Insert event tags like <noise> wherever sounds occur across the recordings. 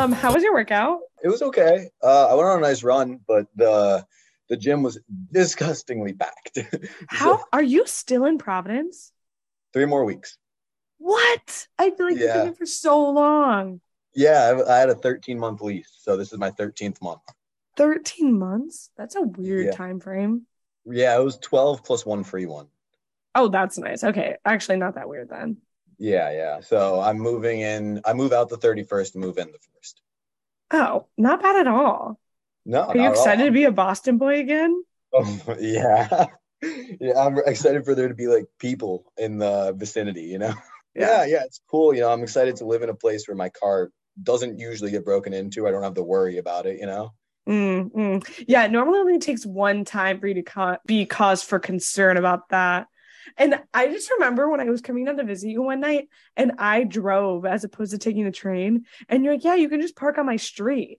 Um, how was your workout? It was okay. Uh, I went on a nice run, but the the gym was disgustingly packed. <laughs> How So, are you still in Providence? three more weeks. What? I feel like you've been Yeah. there for so long. Yeah, I, I had a 13 month lease, so this is my 13th month. 13 months? That's a weird Yeah. time frame. Yeah, it was 12 plus one free one. Oh, that's nice. Okay. Actually, not that weird then. Yeah, yeah. So I'm moving in. I move out the 31st, move in the first. Oh, not bad at all. No, Are you excited all. to be a Boston boy again? Oh, <laughs> yeah. yeah, I'm excited for there to be like people in the vicinity, you know? Yeah. yeah, it's cool. You know, I'm excited to live in a place where my car doesn't usually get broken into. I don't have to worry about it, you know? Mm, mm. Yeah, it normally only takes one time for you to ca- be cause for concern about that. And I just remember when I was coming down to visit you one night and I drove as opposed to taking the train. And you're like, yeah, you can just park on my street.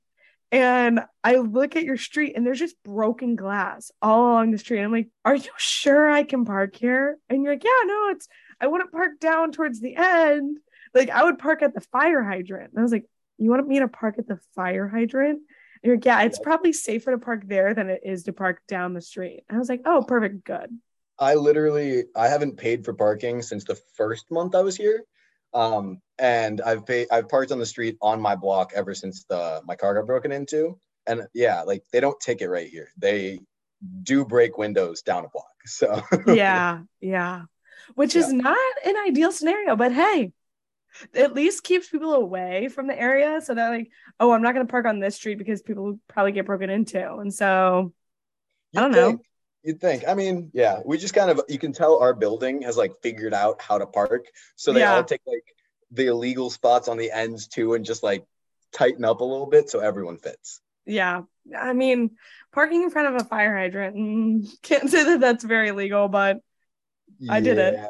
And I look at your street and there's just broken glass all along the street. I'm like, are you sure I can park here? And you're like, yeah, no, it's, I wouldn't park down towards the end. Like I would park at the fire hydrant. And I was like, you want me to park at the fire hydrant? And you're like, yeah, it's probably safer to park there than it is to park down the street. And I was like, oh, perfect, good. I literally I haven't paid for parking since the first month I was here. Um, and I've paid I've parked on the street on my block ever since the my car got broken into. And yeah, like they don't take it right here. They do break windows down a block. <laughs> So Yeah, yeah. Which is not an ideal scenario, but hey, at least keeps people away from the area so that like, oh, I'm not gonna park on this street because people probably get broken into. And so I don't You'd know. You'd think. I mean, yeah, we just kind of you can tell our building has like figured out how to park. So they Yeah. all take like the illegal spots on the ends too and just like tighten up a little bit so everyone fits. yeah. I mean, parking in front of a fire hydrant, mm, <laughs> can't say that that's very legal, but I did it. Yeah.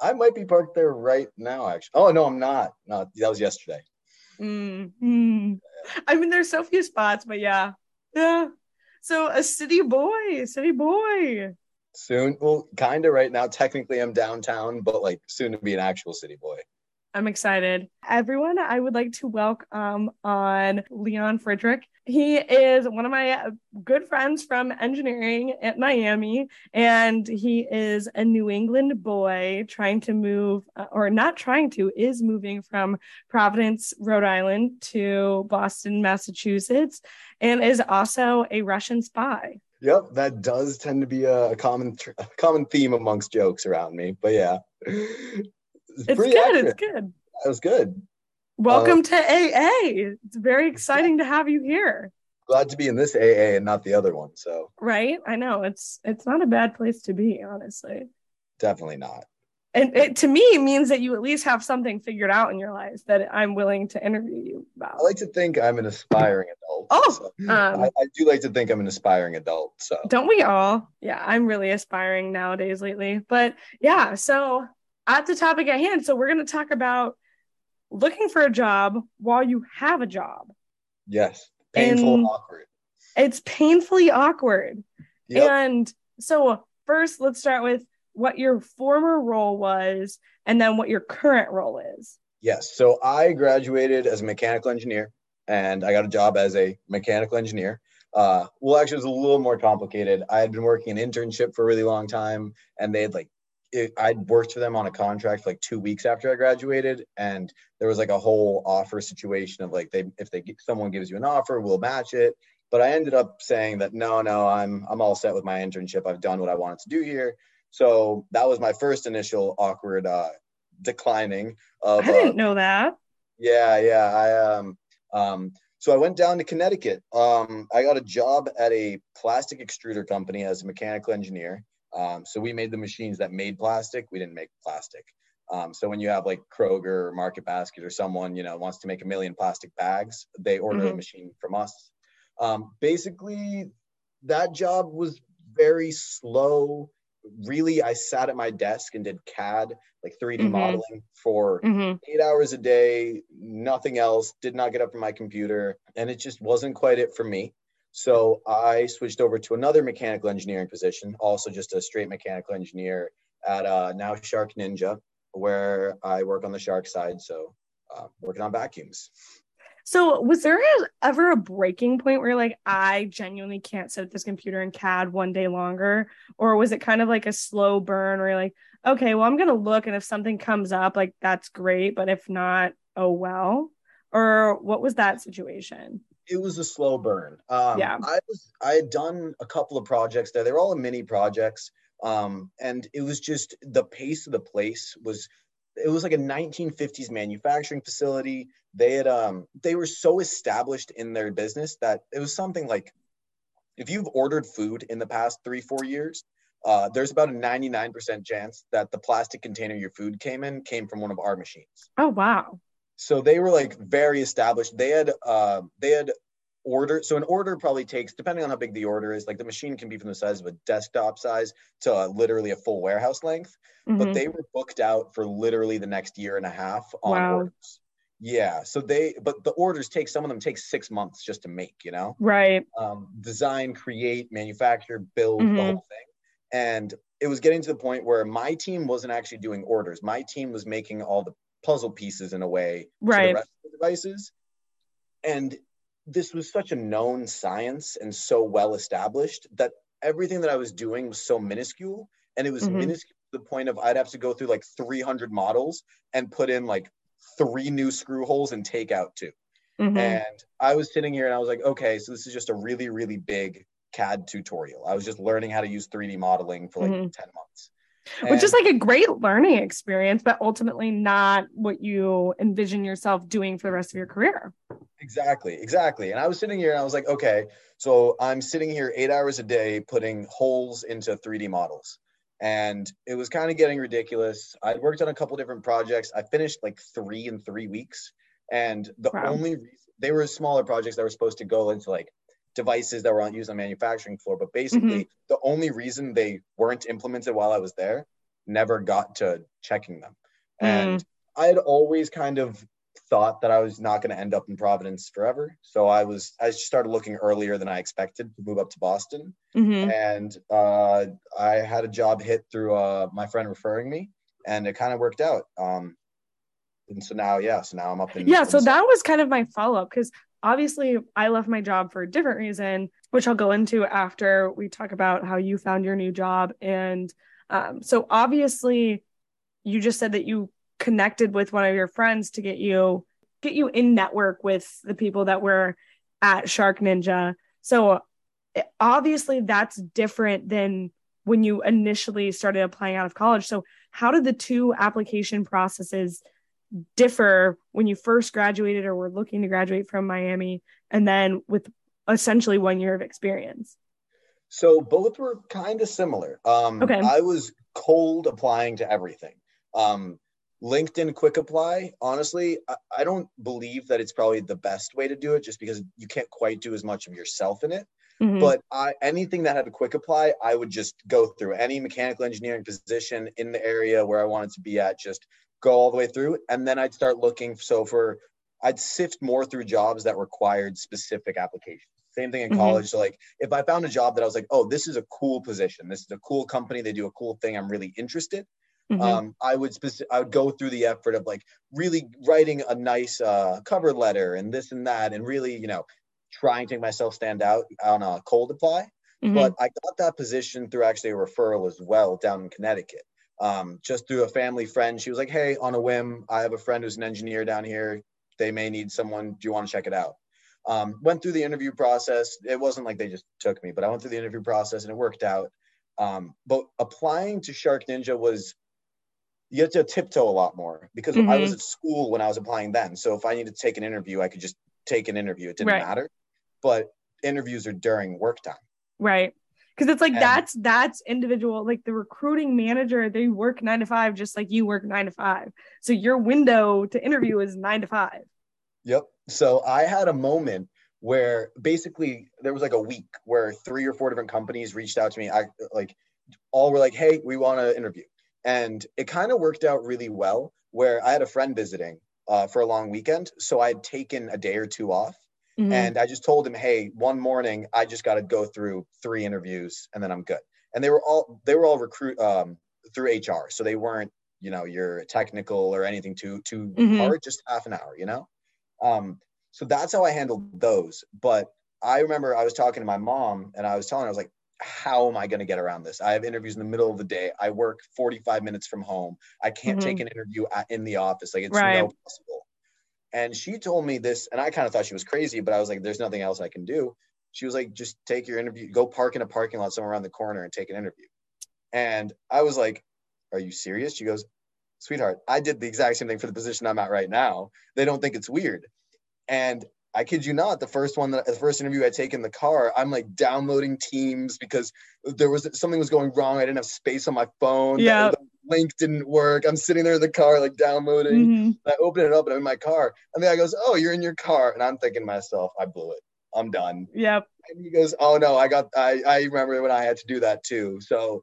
I might be parked there right now, actually. Oh no, I'm not. No, that was yesterday. Mm, mm. I mean, there's so few spots, but yeah, yeah. So a city boy, city boy. Soon, well, kind of right now. Technically, I'm downtown, but like soon to be an actual city boy. I'm excited. Everyone, I would like to welcome on Leon Friedrich. He is one of my good friends from engineering at Miami, and he is a New England boy trying to move, uh, or not trying to, is moving from Providence, Rhode Island to Boston, Massachusetts, and is also a Russian spy. Yep, that does tend to be a, common common theme amongst jokes around me. But yeah, <laughs> It's pretty good. It's good. That was good. Welcome to AA. It's very exciting to have you here. Glad to be in this AA and not the other one. So Right? I know it's it's not a bad place to be, honestly. definitely not. And it to me means that you at least have something figured out in your life that I'm willing to interview you about. I like to think I'm an aspiring adult. Oh, so um, I, I do like to think I'm an aspiring adult. So Don't we all? Yeah, I'm really aspiring nowadays lately. But yeah, so at the topic at hand, so we're going to talk about looking for a job while you have a job. yes, painful And- awkward. It's painfully awkward. Yep. And so, first, let's start with what your former role was and then what your current role is. Yes. So I graduated as a mechanical engineer and I got a job as a mechanical engineer. Uh, well, actually, it was a little more complicated. I had been working an internship for a really long time and they had like, it, I'd worked for them on a contract like two weeks after I graduated. And there was like a whole offer situation of like, they, if they, someone gives you an offer, we'll match it. But I ended up saying that, no, no, I'm, I'm all set with my internship. I've done what I wanted to do here. So that was my first initial awkward, uh, declining of, I didn't uh, know that. yeah, yeah. I um um so I went down to Connecticut. Um I got a job at a plastic extruder company as a mechanical engineer. Um so we made the machines that made plastic. We didn't make plastic. Um so when you have like Kroger or Market Basket or someone, you know, wants to make a million plastic bags, they order a Mhm. machine from us. Um basically that job was very slow. Really, I sat at my desk and did CAD, like 3D Mhm. modeling for hmm eight hours a day, nothing else, did not get up from my computer, and it just wasn't quite it for me. So I switched over to another mechanical engineering position, also just a straight mechanical engineer at uh, now Shark Ninja, where I work on the shark side. So uh, working on vacuums. So, was there ever a breaking point where like I genuinely can't sit at this computer in CAD one day longer, or was it kind of like a slow burn where you're like, okay, well, I'm gonna look, and if something comes up, like that's great, but if not, oh well. Or what was that situation? It was a slow burn. Um, Yeah. I was I had done a couple of projects there. They were all mini projects, um, and it was just the pace of the place was. It was like a 1950s manufacturing facility. They had um they were so established in their business that it was something like if you've ordered food in the past three four years, uh, there's about a 99% chance that the plastic container your food came in came from one of our machines Oh wow. So they were like very established they had uh, they had order so an order probably takes depending on how big the order is like the machine can be from the size of a desktop size to uh, literally a full warehouse length but Mhm. they were booked out for literally the next year and a half on Wow. orders yeah so they but the orders take some of them take six months just to make you know right. um, design, create, manufacture, build Mhm. the whole thing. And it was getting to the point where my team wasn't actually doing orders. My team was making all the puzzle pieces in a way to the rest of the devices. And this was such a known science and so well established that everything that I was doing was so minuscule. And it was Mhm. minuscule to the point of I'd have to go through like 300 models and put in like three new screw holes and take out two. Mhm. And I was sitting here and I was like, okay, so this is just a really, really big CAD tutorial. I was just learning how to use 3D modeling for like Mhm. 10 months. Which is like a great learning experience, but ultimately not what you envision yourself doing for the rest of your career. exactly, exactly. And I was sitting here and I was like, okay, so I'm sitting here eight hours a day putting holes into 3D models. And it was kind of getting ridiculous. I worked on a couple different projects. I finished like three in three weeks. And the Wow. only reason they were smaller projects that were supposed to go into like devices that were on, used on manufacturing floor. But basically, the only reason they weren't implemented while I was there never got to checking them. And I had always kind of thought that I was not going to end up in Providence forever. So I was I started looking earlier than I expected to move up to Boston. Mhm. And uh, I had a job hit through uh, my friend referring me, and it kind of worked out. Um, and so now, yeah, so now I'm up in Yeah, so in- that was kind of my follow up because obviously I left my job for a different reason, which I'll go into after we talk about how you found your new job. And um, so obviously, you just said that you connected with one of your friends to get you get you in network with the people that were at Shark Ninja. So eh, obviously, that's different than when you initially started applying out of college. So how did the two application processes differ when you first graduated or were looking to graduate from Miami and then with essentially one year of experience? So both were kind of similar. Um, Okay. I was cold applying to everything. Um, LinkedIn Quick Apply, honestly, I, I don't believe that it's probably the best way to do it just because you can't quite do as much of yourself in it. Mhm. But I, anything that had a quick apply, I would just go through any mechanical engineering position in the area where I wanted to be at, just go all the way through. And then I'd start looking. So for, I'd sift more through jobs that required specific applications. Same thing in Mhm. college. So like if I found a job that I was like, oh, this is a cool position. This is a cool company. They do a cool thing. I'm really interested. Mhm. Um, I would speci- I would go through the effort of like really writing a nice uh, cover letter and this and that, and really, you know, trying to make myself stand out on a cold apply. Mhm. But I got that position through actually a referral as well down in Connecticut. Um, just through a family friend. She was like, Hey, on a whim, I have a friend who's an engineer down here. They may need someone. Do you want to check it out? Um, went through the interview process. It wasn't like they just took me, but I went through the interview process and it worked out. Um, but applying to Shark Ninja was you have to tiptoe a lot more because I was Mhm. at school when I was applying then. So if I needed to take an interview, I could just take an interview. It didn't Right. matter. But interviews are during work time. right. Because it's like And- that's that's individual. Like the recruiting manager, they work nine to five just like you work nine to five. So your window to interview is nine to five. Yep. So I had a moment where basically there was like a week where three or four different companies reached out to me. I like all were like, "Hey, we want to interview," and it kind of worked out really well. Where I had a friend visiting uh, for a long weekend, so I had taken a day or two off, Mhm. and I just told him, "Hey, one morning I just got to go through three interviews, and then I'm good." And they were all they were all recruit um, through HR, so they weren't you know your technical or anything too too Mhm. hard, just half an hour, you know. Um, So that's how I handled those. But I remember I was talking to my mom and I was telling her, I was like, how am I going to get around this? I have interviews in the middle of the day. I work 45 minutes from home. I can't mm-hmm. take an interview at, in the office. Like it's right. no possible. And she told me this, and I kind of thought she was crazy, but I was like, there's nothing else I can do. She was like, just take your interview, go park in a parking lot somewhere around the corner and take an interview. And I was like, are you serious? She goes, sweetheart, I did the exact same thing for the position I'm at right now. They don't think it's weird. And I kid you not, the first one that the first interview I take in the car, I'm like downloading Teams because there was something was going wrong. I didn't have space on my phone. Yeah. Link didn't work. I'm sitting there in the car, like downloading. Mm-hmm. I open it up and I'm in my car. And the guy goes, Oh, you're in your car. And I'm thinking to myself, I blew it. I'm done. Yep. And he goes, Oh no, I got I, I remember when I had to do that too. So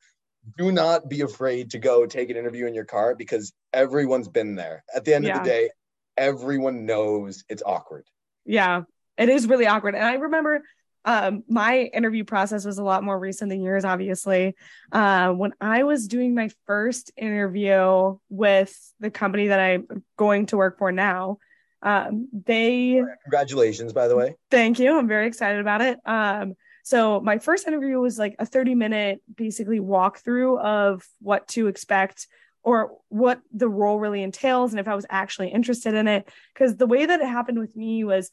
do not be afraid to go take an interview in your car because everyone's been there. At the end yeah. of the day, everyone knows it's awkward. Yeah, it is really awkward. And I remember um, my interview process was a lot more recent than yours, obviously. Uh, when I was doing my first interview with the company that I'm going to work for now, um, they congratulations, by the way. Thank you. I'm very excited about it. Um, so my first interview was like a 30 minute basically walkthrough of what to expect or what the role really entails and if I was actually interested in it. Because the way that it happened with me was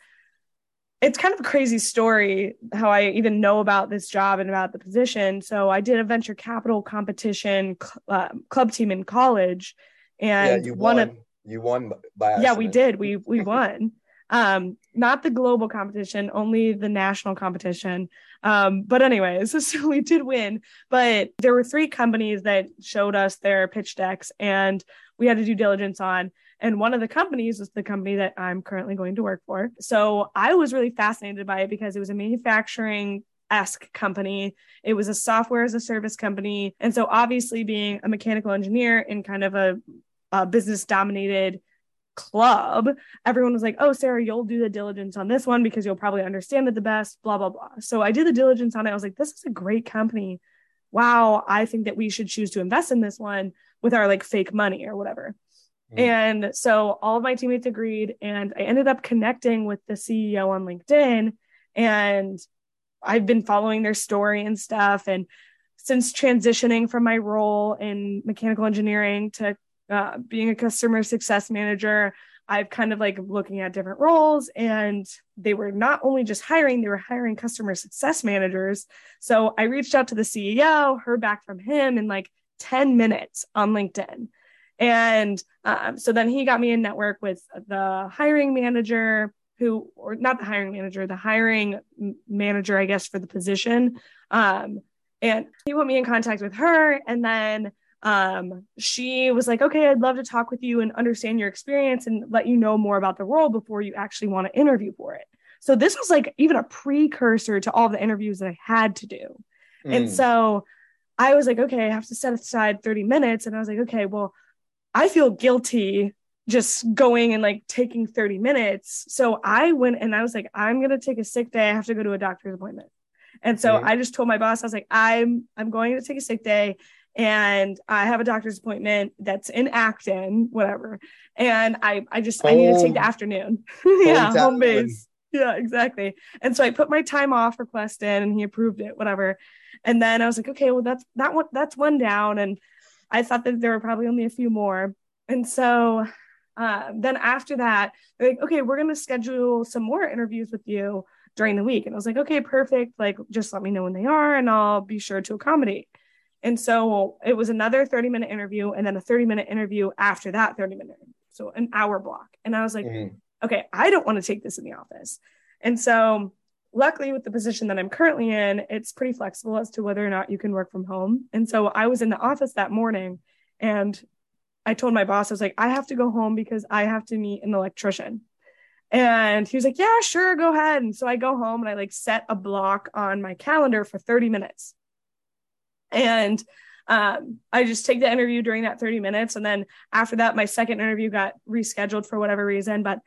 it's kind of a crazy story how I even know about this job and about the position. So I did a venture capital competition uh, club team in college, and yeah, you won. Of, you won by yeah, we did. We we won. um, not the global competition, only the national competition. Um, but anyways, <laughs> so we did win. But there were three companies that showed us their pitch decks, and we had to do diligence on. And one of the companies was the company that I'm currently going to work for. So I was really fascinated by it because it was a manufacturing esque company. It was a software as a service company. And so, obviously, being a mechanical engineer in kind of a, a business dominated club, everyone was like, Oh, Sarah, you'll do the diligence on this one because you'll probably understand it the best, blah, blah, blah. So I did the diligence on it. I was like, This is a great company. Wow, I think that we should choose to invest in this one with our like fake money or whatever. Mm. And so all of my teammates agreed, and I ended up connecting with the CEO on LinkedIn. And I've been following their story and stuff. And since transitioning from my role in mechanical engineering to uh, being a customer success manager, I've kind of like looking at different roles and they were not only just hiring, they were hiring customer success managers. So I reached out to the CEO, heard back from him in like 10 minutes on LinkedIn. And um, so then he got me in network with the hiring manager who, or not the hiring manager, the hiring manager, I guess, for the position. Um, and he put me in contact with her. And then um, she was like, okay, I'd love to talk with you and understand your experience and let you know more about the role before you actually want to interview for it. So this was like even a precursor to all the interviews that I had to do. Mm. And so I was like, okay, I have to set aside 30 minutes. And I was like, okay, well, I feel guilty just going and like taking 30 minutes. So I went and I was like, I'm gonna take a sick day. I have to go to a doctor's appointment. And so I just told my boss, I was like, I'm I'm going to take a sick day and I have a doctor's appointment that's in Acton, whatever. And I I just. I need to take the afternoon. <laughs> yeah, home base. Yeah, exactly. And so I put my time off request in and he approved it, whatever. And then I was like, okay, well that's that one that's one down. And I thought that there were probably only a few more. And so uh, then after that, they're like, okay, we're going to schedule some more interviews with you during the week. And I was like, okay, perfect. Like, just let me know when they are and I'll be sure to accommodate. And so it was another 30 minute interview and then a 30 minute interview after that 30 minute. Interview. So an hour block. And I was like, mm-hmm. okay, I don't want to take this in the office. And so luckily with the position that I'm currently in, it's pretty flexible as to whether or not you can work from home. And so I was in the office that morning and I told my boss, I was like, I have to go home because I have to meet an electrician. And he was like, Yeah, sure, go ahead. And so I go home and I like set a block on my calendar for 30 minutes. And um, I just take the interview during that 30 minutes. And then after that, my second interview got rescheduled for whatever reason. But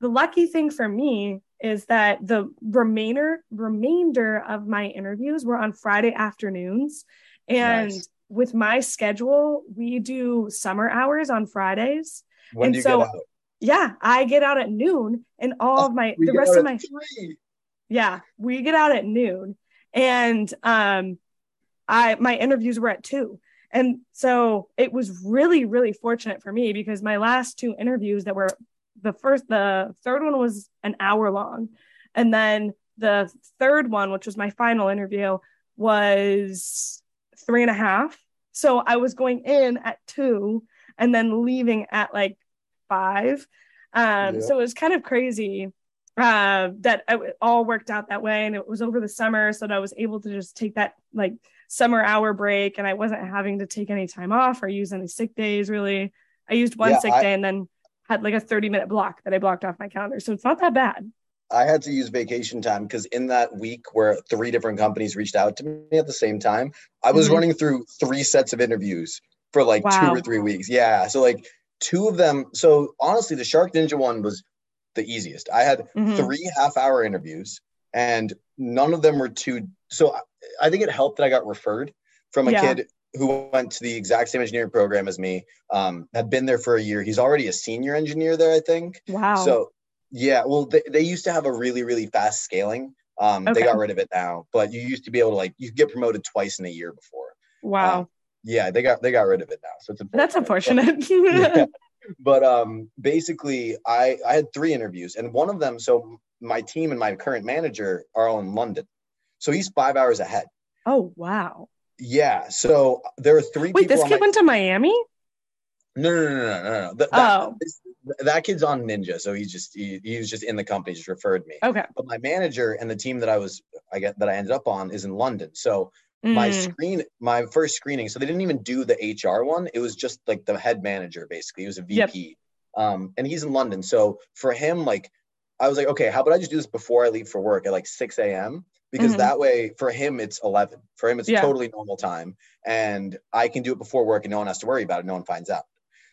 the lucky thing for me is that the remainder remainder of my interviews were on Friday afternoons. And nice. with my schedule, we do summer hours on Fridays. When and do you so, get out? yeah, I get out at noon and all Oh, of my the rest of my three. yeah, we get out at noon and um I my interviews were at 2. And so it was really really fortunate for me because my last two interviews that were the first the third one was an hour long. And then the third one which was my final interview was three and a half. So i was going in at two and then leaving at like five. Um Yeah. so it was kind of crazy uh that it all worked out that way. And it was over the summer so that i was able to just take that like summer hour break. And i wasn't having to take any time off or use any sick days really. I used one Yeah, sick I- day and then had like a 30 minute block that i blocked off my calendar so it's not that bad I had to use vacation time because in that week where three different companies reached out to me at the same time, I was Mhm. running through three sets of interviews for like two or three weeks. Yeah. So like two of them. So honestly, the Shark Ninja one was the easiest. I had Mhm. three half hour interviews and none of them were too. So I, I think it helped that I got referred from a Yeah. kid who went to the exact same engineering program as me, um, had been there for a year. He's already a senior engineer there, I think. wow So yeah, well, they, they used to have a really, really fast scaling. Um, Okay. They got rid of it now, but you used to be able to like you get promoted twice in a year before. wow um, Yeah, they got they got rid of it now, so it's that's unfortunate. unfortunate <laughs> <laughs> Yeah. But um, basically, I I had three interviews, and one of them. So my team and my current manager are all in London, so he's five hours ahead. oh wow Yeah, so there are three. wait this kid my- went to miami No, no, no, no, no, no. That, Oh. this- that kid's on Ninja, so he just he, he was just in the company, just referred me. okay but my manager and the team that I was I get that I ended up on is in London. So my Mm, screen my first screening, so they didn't even do the HR one. It was just like the head manager basically. He was a Yep. VP. Um and he's in London. So for him, like I was like, okay, how about I just do this before I leave for work at like 6 a.m. Because Mhm. that way for him it's 11. For him it's Yeah. totally normal time. And I can do it before work and no one has to worry about it. No one finds out.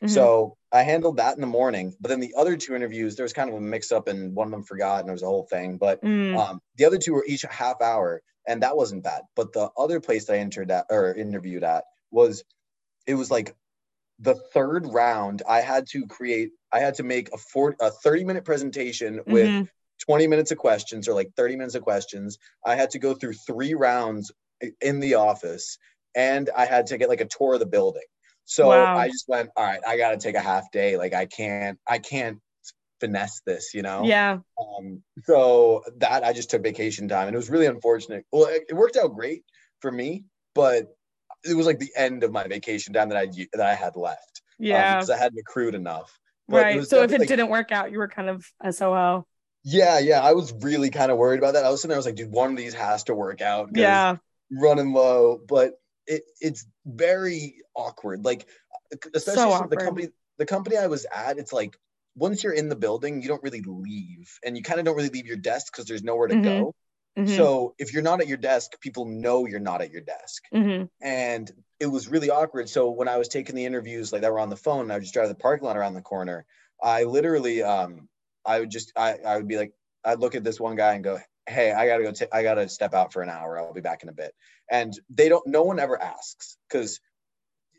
mhm. So I handled that in the morning. But then the other two interviews, there was kind of a mix up and one of them forgot and there was a whole thing. But Mm, um, the other two were each a half hour, and that wasn't bad. But the other place that I entered at or interviewed at was it was like the third round. I had to create, I had to make a four, a 30 minute presentation with mhm. 20 minutes of questions or like 30 minutes of questions. I had to go through three rounds in the office and I had to get like a tour of the building. So Wow. I just went, all right, I got to take a half day. Like I can't, I can't finesse this, you know? yeah Um, so that I just took vacation time and it was really unfortunate. Well, it, it worked out great for me, but it was like the end of my vacation time that I that I had left. yeah because I hadn't accrued enough. But right so if it definitely- didn't work out you were kind of sol Yeah, yeah, I was really kind of worried about that. I was sitting there, I was like, dude, one of these has to work out. yeah running low, but it it's very awkward. Like especially So awkward. the company the company I was at, it's like once you're in the building, you don't really leave, and you kind of don't really leave your desk because there's nowhere to Mhm. go. Mhm, So if you're not at your desk, people know you're not at your desk, mhm. and it was really awkward. So when I was taking the interviews, like that were on the phone, and I would just drive the parking lot around the corner. I literally, um, I would just, I, I would be like, I'd look at this one guy and go, "Hey, I gotta go. T- I gotta step out for an hour. I'll be back in a bit." And they don't. No one ever asks because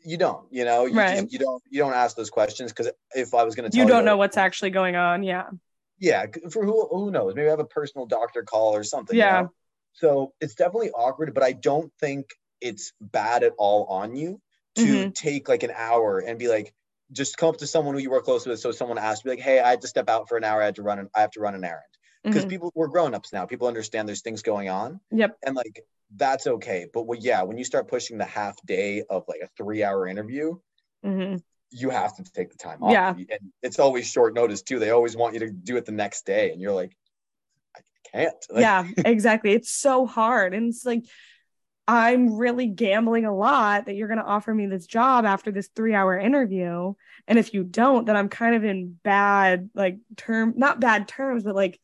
you don't. You know, you Right. just, you don't. You don't ask those questions because if I was gonna, tell you don't you, know what's actually going on yeah yeah for who who knows maybe i have a personal doctor call or something you Yeah. know? so it's definitely awkward but i don't think it's bad at all on you to Mhm. take like an hour and be like just come up to someone who you work close with so someone asks be like hey i had to step out for an hour i had to run an, i have to run an errand because Mhm. people we're grown-ups now people understand there's things going on yep and like that's okay but well, yeah when you start pushing the half day of like a three hour interview Mhm. you have to take the time off. Yeah. And it's always short notice too. They always want you to do it the next day. And you're like, I can't. Like, yeah exactly it's so hard and it's like i'm really gambling a lot that you're going to offer me this job after this three hour interview and if you don't then i'm kind of in bad like term not bad terms but like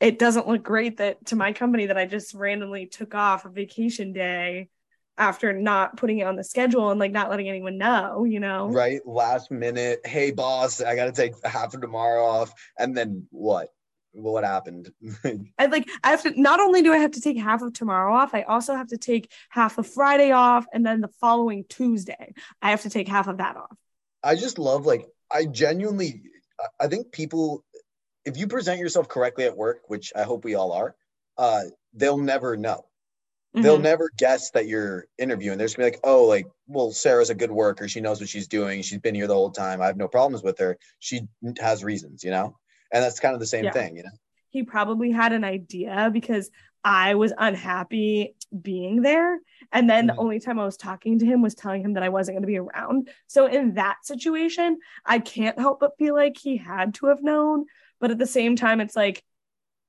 it doesn't look great that to my company that i just randomly took off a vacation day after not putting it on the schedule and like not letting anyone know you know Right. Last minute. Hey boss, I gotta take half of tomorrow off. And then what? What happened? <laughs> I like I have to not only do I have to take half of tomorrow off, I also have to take half of Friday off and then the following Tuesday I have to take half of that off. I just love like I genuinely I think people, if you present yourself correctly at work, which I hope we all are, uh, they'll never know. Mm-hmm. They'll never guess that you're interviewing. They're just gonna be like, oh, like, well, Sarah's a good worker. She knows what she's doing. She's been here the whole time. I have no problems with her. She has reasons, you know? And that's kind of the same yeah. thing, you know? He probably had an idea because I was unhappy being there. And then mm-hmm. the only time I was talking to him was telling him that I wasn't going to be around. So in that situation, I can't help but feel like he had to have known. But at the same time, it's like,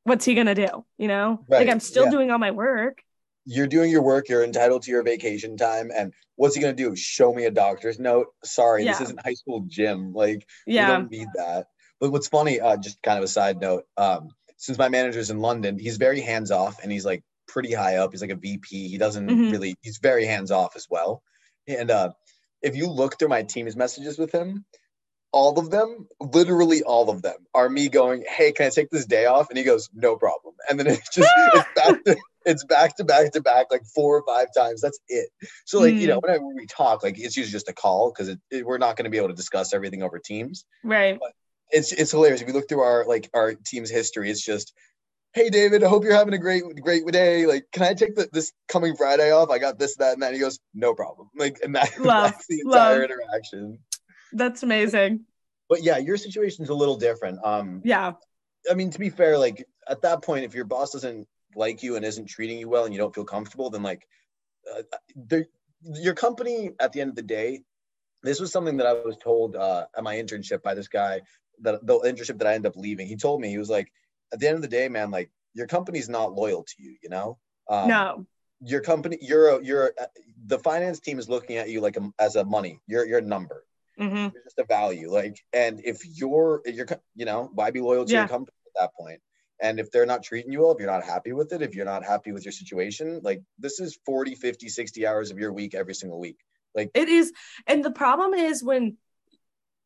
what's he going to do? You know, right. like I'm still yeah. doing all my work. You're doing your work. You're entitled to your vacation time. And what's he going to do? Show me a doctor's note? Sorry, yeah. this isn't high school gym. Like, yeah. you don't need that. But what's funny, uh, just kind of a side note, um, since my manager's in London, he's very hands off and he's like pretty high up. He's like a VP. He doesn't mm-hmm. really, he's very hands off as well. And uh, if you look through my team's messages with him, all of them, literally all of them, are me going, "Hey, can I take this day off?" And he goes, "No problem." And then it's just <laughs> it's back to it's back to back to back like four or five times. That's it. So like mm. you know, mm. whenever we talk, like it's usually just a call because we're not going to be able to discuss everything over Teams. Right. But it's it's hilarious if you look through our like our team's history. It's just, hey David, I hope you're having a great great day. Like, can I take the, this coming Friday off? I got this, that, and that. And he goes, no problem. Like, and that, <laughs> love, that's the entire love. interaction. That's amazing. But yeah, your situation's a little different. Um, yeah. I mean, to be fair, like at that point, if your boss doesn't like you and isn't treating you well, and you don't feel comfortable, then like, uh, your company at the end of the day this was something that I was told uh, at my internship by this guy that the internship that I ended up leaving, he told me he was like, at the end of the day, man, like your company's not loyal to you. You know, um, no, your company, you're a, you're a, the finance team is looking at you like a, as a money. You're you're a number. Mm-hmm. You're just a value. Like, and if you're you're you know why be loyal to yeah. your company at that point? And if they're not treating you well, if you're not happy with it, if you're not happy with your situation, like this is 40, 50, 60 hours of your week every single week. Like it is. And the problem is when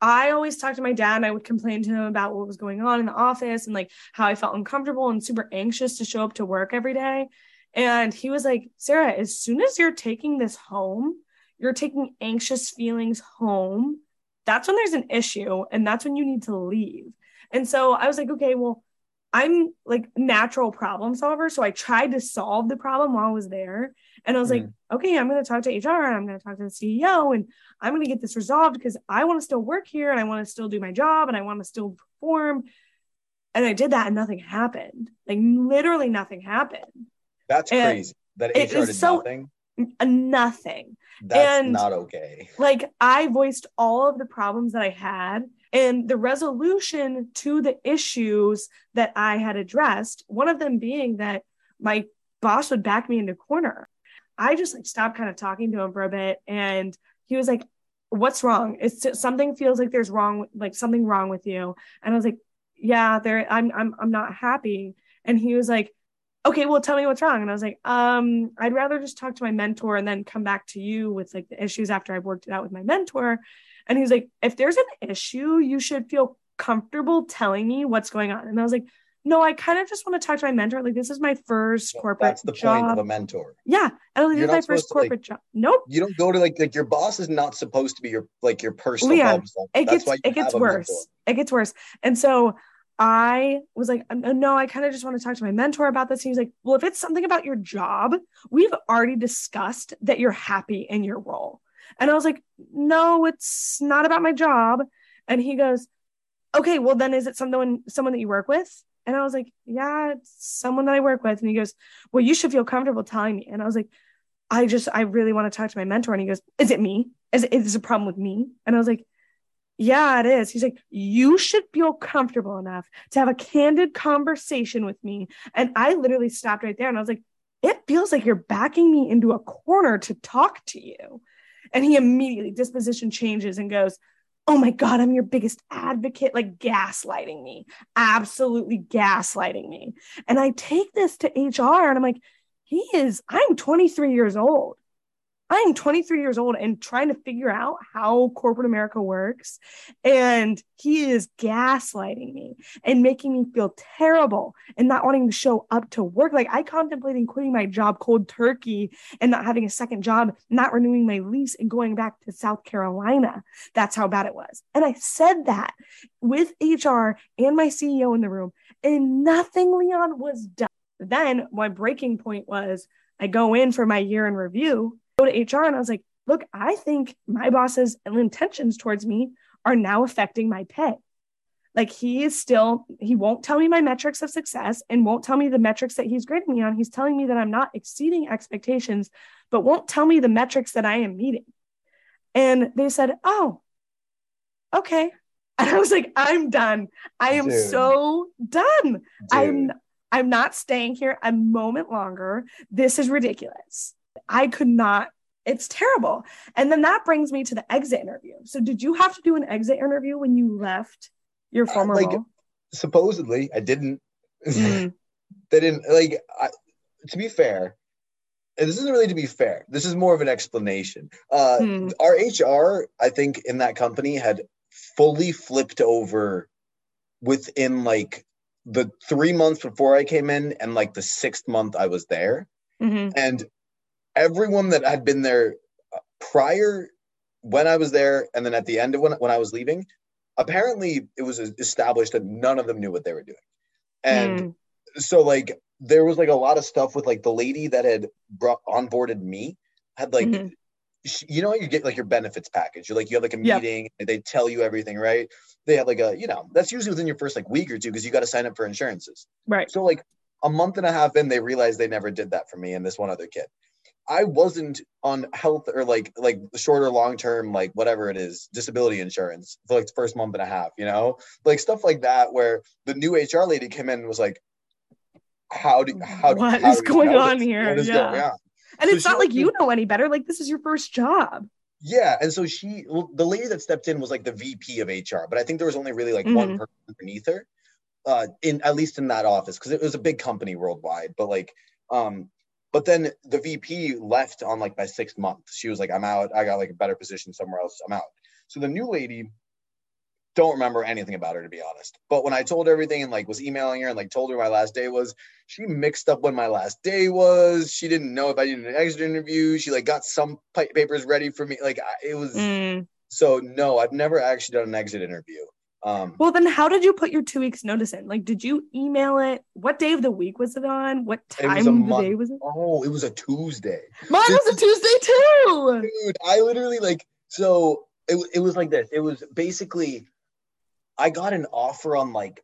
I always talked to my dad and I would complain to him about what was going on in the office and like how I felt uncomfortable and super anxious to show up to work every day. And he was like, Sarah, as soon as you're taking this home, you're taking anxious feelings home. That's when there's an issue and that's when you need to leave. And so I was like, okay, well, I'm like natural problem solver. So I tried to solve the problem while I was there. And I was mm. like, okay, I'm going to talk to HR and I'm going to talk to the CEO and I'm going to get this resolved because I want to still work here and I want to still do my job and I want to still perform. And I did that and nothing happened. Like literally nothing happened. That's and crazy. That HR did so, nothing. Nothing. That's and, not okay. Like I voiced all of the problems that I had and the resolution to the issues that I had addressed, one of them being that my boss would back me into a corner. I just like stopped kind of talking to him for a bit and he was like, What's wrong? It's something feels like there's wrong, like something wrong with you. And I was like, Yeah, there I'm I'm I'm not happy. And he was like, Okay, well tell me what's wrong. And I was like, um, I'd rather just talk to my mentor and then come back to you with like the issues after I've worked it out with my mentor. And he's like, if there's an issue, you should feel comfortable telling me what's going on. And I was like, no, I kind of just want to talk to my mentor. Like, this is my first corporate. That's the job. point of a mentor. Yeah, and like, this is my first corporate like, job. Nope. You don't go to like like your boss is not supposed to be your like your personal. Yeah, it gets it gets worse. It gets worse. And so I was like, no, I kind of just want to talk to my mentor about this. He was like, well, if it's something about your job, we've already discussed that you're happy in your role. And I was like, no, it's not about my job. And he goes, okay, well then is it someone someone that you work with? And I was like, yeah, it's someone that I work with. And he goes, well, you should feel comfortable telling me. And I was like, I just, I really want to talk to my mentor. And he goes, is it me? Is it is a problem with me? And I was like, yeah, it is. He's like, you should feel comfortable enough to have a candid conversation with me. And I literally stopped right there and I was like, it feels like you're backing me into a corner to talk to you. And he immediately disposition changes and goes, Oh my God, I'm your biggest advocate, like gaslighting me, absolutely gaslighting me. And I take this to HR and I'm like, he is, I'm 23 years old. I'm 23 years old and trying to figure out how corporate America works. And he is gaslighting me and making me feel terrible and not wanting to show up to work. Like I contemplating quitting my job cold turkey and not having a second job, not renewing my lease and going back to South Carolina. That's how bad it was. And I said that with HR and my CEO in the room, and nothing, Leon, was done. Then my breaking point was I go in for my year in review go to HR and I was like, look, I think my boss's intentions towards me are now affecting my pay. Like he is still, he won't tell me my metrics of success and won't tell me the metrics that he's grading me on. He's telling me that I'm not exceeding expectations, but won't tell me the metrics that I am meeting. And they said, oh, okay. <laughs> And I was like, I'm done. I am Dude. so done. Dude. I'm I'm not staying here a moment longer. This is ridiculous. I could not. It's terrible. And then that brings me to the exit interview. So, did you have to do an exit interview when you left your former uh, like, role? Supposedly, I didn't. Mm. <laughs> they didn't like. I, to be fair, and this isn't really to be fair. This is more of an explanation. Uh, mm. Our HR, I think, in that company had fully flipped over within like the three months before I came in and like the sixth month I was there. Mm-hmm. And everyone that had been there prior when I was there and then at the end of when, when I was leaving, apparently it was established that none of them knew what they were doing. And mm. so like there was like a lot of stuff with like the lady that had brought onboarded me had like mm-hmm. she, you know you get like your benefits package. You're like you have like a meeting, yep. they tell you everything, right? They have like a, you know, that's usually within your first like week or two because you got to sign up for insurances. Right. So like a month and a half in, they realized they never did that for me and this one other kid. I wasn't on health or like like short or long term like whatever it is disability insurance for like the first month and a half, you know, like stuff like that where the new HR lady came in and was like, "How do how what how is going on this? here? yeah. Going on? And so it's not like you know any better. Like this is your first job. Yeah, and so she, well, the lady that stepped in was like the VP of HR, but I think there was only really like mm-hmm. one person underneath her, uh, in at least in that office because it was a big company worldwide. But like, um, but then the VP left on like my sixth month. She was like, I'm out. I got like a better position somewhere else. I'm out. So the new lady, don't remember anything about her to be honest. But when I told her everything and like was emailing her and like told her my last day was, she mixed up when my last day was. She didn't know if I needed an exit interview. She like got some papers ready for me. Like it was. Mm. So no, I've never actually done an exit interview. Um, well, then how did you put your two weeks notice in? Like, did you email it? What day of the week was it on? What time of the month- day was it? Oh, it was a Tuesday. Mine was a Tuesday too. Dude, I literally like so it, it was like this. It was basically I got an offer on like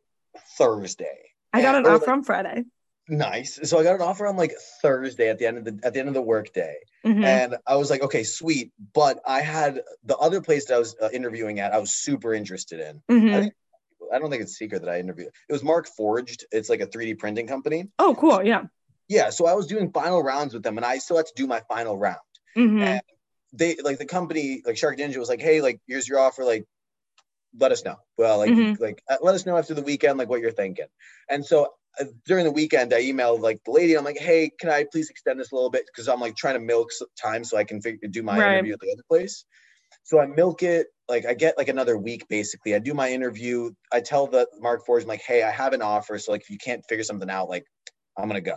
Thursday. I got an offer like, on Friday. Nice. So I got an offer on like Thursday at the end of the at the end of the workday, mm-hmm. and I was like, okay, sweet. But I had the other place that I was uh, interviewing at. I was super interested in. Mm-hmm. I, I, don't think it's secret that I interviewed. It was Markforged. It's like a 3D printing company. Oh, cool. Yeah. Yeah. So I was doing final rounds with them, and I still had to do my final round. Mm-hmm. And they like the company like Shark Ninja was like, hey, like here's your offer, like let us know. Well, like mm-hmm. like uh, let us know after the weekend, like what you're thinking. And so Uh, during the weekend, I emailed like the lady. I'm like, hey, can I please extend this a little bit? Because I'm like trying to milk time so I can figure, do my right. interview at the other place. So I milk it. Like I get like another week basically. I do my interview. I tell the Markforged, I'm like, hey, I have an offer. So like if you can't figure something out, like I'm gonna go.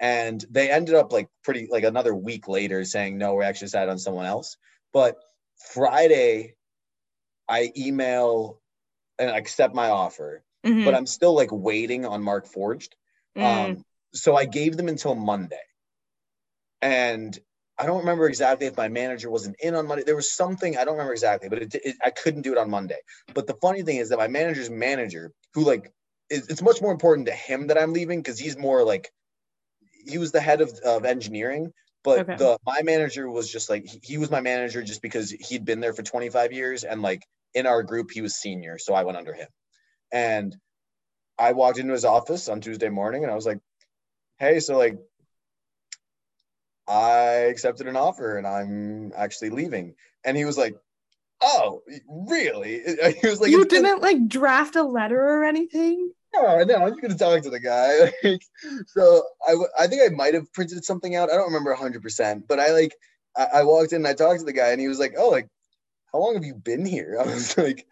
And they ended up like pretty like another week later saying no, we're actually decided on someone else. But Friday, I email and accept my offer mm-hmm. but I'm still like waiting on Markforged. Mm. Um, so I gave them until Monday. And I don't remember exactly if my manager wasn't in on Monday. There was something I don't remember exactly, but it, it, I couldn't do it on Monday. But the funny thing is that my manager's manager, who like, it, it's much more important to him that I'm leaving because he's more like, he was the head of, of engineering, but okay. the my manager was just like he, he was my manager just because he'd been there for 25 years and like in our group he was senior, so I went under him. And I walked into his office on Tuesday morning and I was like, hey, so like, I accepted an offer and I'm actually leaving. And he was like, oh, really? <laughs> He was like, you didn't like draft a letter or anything? No, no, I'm just gonna talk to the guy. <laughs> so I, I think I might have printed something out. I don't remember 100, percent but I like I, I walked in and I talked to the guy and he was like, "Oh, like, how long have you been here?" <laughs> I was like,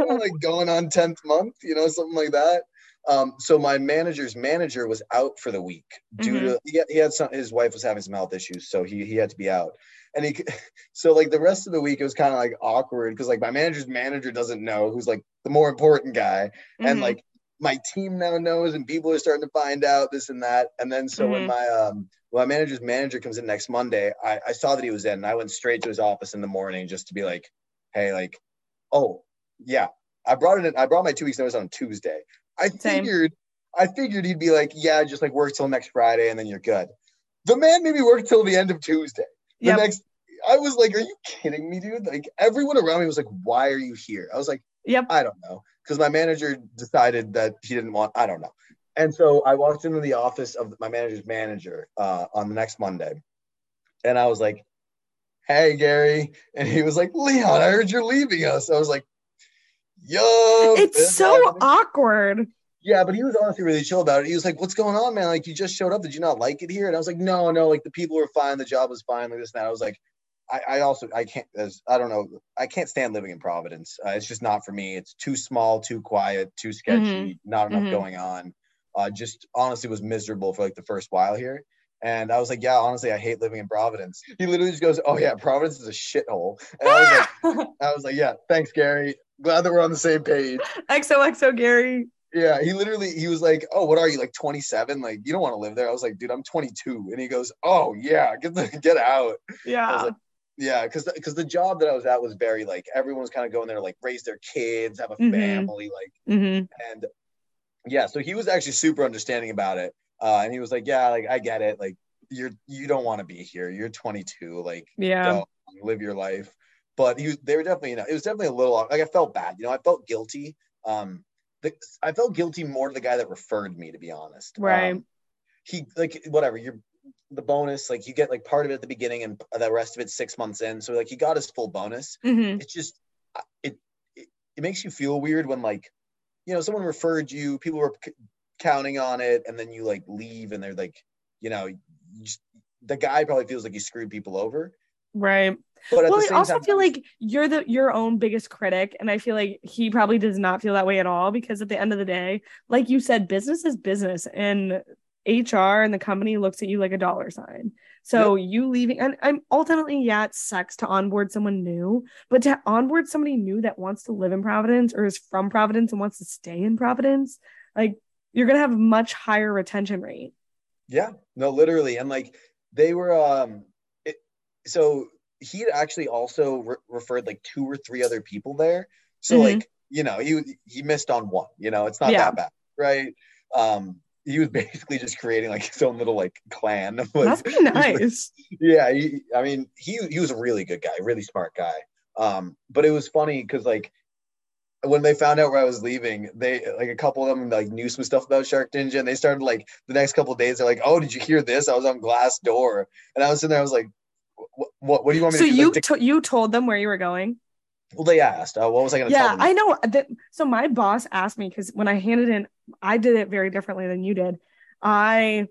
"Oh, like going on tenth month, you know, something like that. Um, so my manager's manager was out for the week due to he had, he had some his wife was having some health issues, so he he had to be out. And he <laughs> so like the rest of the week it was kind of like awkward because like my manager's manager doesn't know who's like the more important guy, and Mhm. like my team now knows, and people are starting to find out this and that. And then so when Mhm. my um when my manager's manager comes in next Monday, I, I saw that he was in, and I went straight to his office in the morning just to be like, hey, like, oh yeah, I brought it in. I brought my two weeks notice on Tuesday. I Same. figured, I figured he'd be like, yeah, just like work till next Friday and then you're good. The man made me work till the end of Tuesday. The Yep. next, I was like, are you kidding me, dude? Like everyone around me was like, why are you here? I was like, Yep. I don't know, because my manager decided that he didn't want. I don't know. And so I walked into the office of my manager's manager uh, on the next Monday, and I was like, "Hey, Gary," and he was like, "Leon, I heard you're leaving us." I was like, "Yo, It's so awkward. yeah, but he was honestly really chill about it. He was like, "What's going on, man? Like, you just showed up. Did you not like it here?" And I was like, "No, no. Like, the people were fine. The job was fine. Like this and that." I was like, "I, I also, I can't. As I don't know. I can't stand living in Providence. Uh, it's just not for me. It's too small, too quiet, too sketchy. Not enough Mhm. going on. Uh, just honestly was miserable for like the first while here." And I was like, "Yeah, honestly, I hate living in Providence." He literally just goes, "Oh yeah, Providence is a shithole." And I was like, <laughs> "I was like, yeah, thanks, Gary. Glad that we're on the same page." XOXO Gary. Yeah, he literally he was like, "Oh, what are you like 27? Like you don't want to live there." I was like, "Dude, I'm 22." And he goes, "Oh, yeah, get the get out." Yeah. like, Yeah, cuz cuz the job that I was at was very like everyone was kind of going there like raise their kids, have a Mhm. family like hmm and yeah, so he was actually super understanding about it. Uh and he was like, "Yeah, like I get it. Like you're you don't want to be here. You're 22. Like Yeah. live your life." But he was they were definitely, you know, it was definitely a little like I felt bad. You know, I felt guilty. Um the, I felt guilty more to the guy that referred me, to be honest. Right. Um, he like whatever you're the bonus like you get like part of it at the beginning and the rest of it six months in. So like he got his full bonus. hmm It's just it it, it makes you feel weird when like you know someone referred you, people were c- counting on it, and then you like leave and they're like you know you just, the guy probably feels like he screwed people over. Right. But well, I also time, feel like you're the your own biggest critic, and I feel like he probably does not feel that way at all because at the end of the day, like you said, business is business, and HR and the company looks at you like a dollar sign. So you leaving, and I'm ultimately, yeah, it sucks to onboard someone new, but to onboard somebody new that wants to live in Providence or is from Providence and wants to stay in Providence, like you're gonna have much higher retention rate. Yeah, no, literally, and like they were, um, it, so he had actually also re- referred like two or three other people there. So Mhm. like you know he he missed on one. You know, it's not Yeah. that bad, right? Um, he was <laughs> basically just creating like his own little like clan. like- Must be nice. yeah, he, I mean, he he was a really good guy, really smart guy. Um, but it was funny because like when they found out where I was leaving, they like a couple of them like knew some stuff about SharkNinja, and they started like the next couple of days. They're like, "Oh, did you hear this? I was on Glassdoor," and I was sitting there. I was like, "What? What, do you want me So to do?" So you Like, to- you told them where you were going. well, they asked, uh, "What was I going to yeah tell them?" Yeah, I know that so my boss asked me because when i handed in i did it very differently than you did i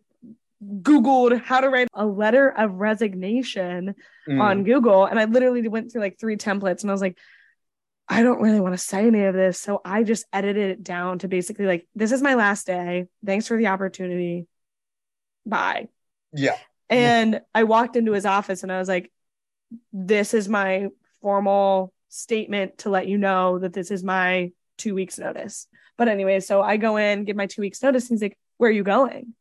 googled how to write a letter of resignation Mm, on google and i literally went through like three templates and i was like i don't really want to say any of this so i just edited it down to basically like this is my last day thanks for the opportunity bye yeah, and I walked into his office and I was like, this is my formal statement to let you know that this is my two weeks notice. But anyway, so I go in, give my two weeks notice. He's like, where are you going?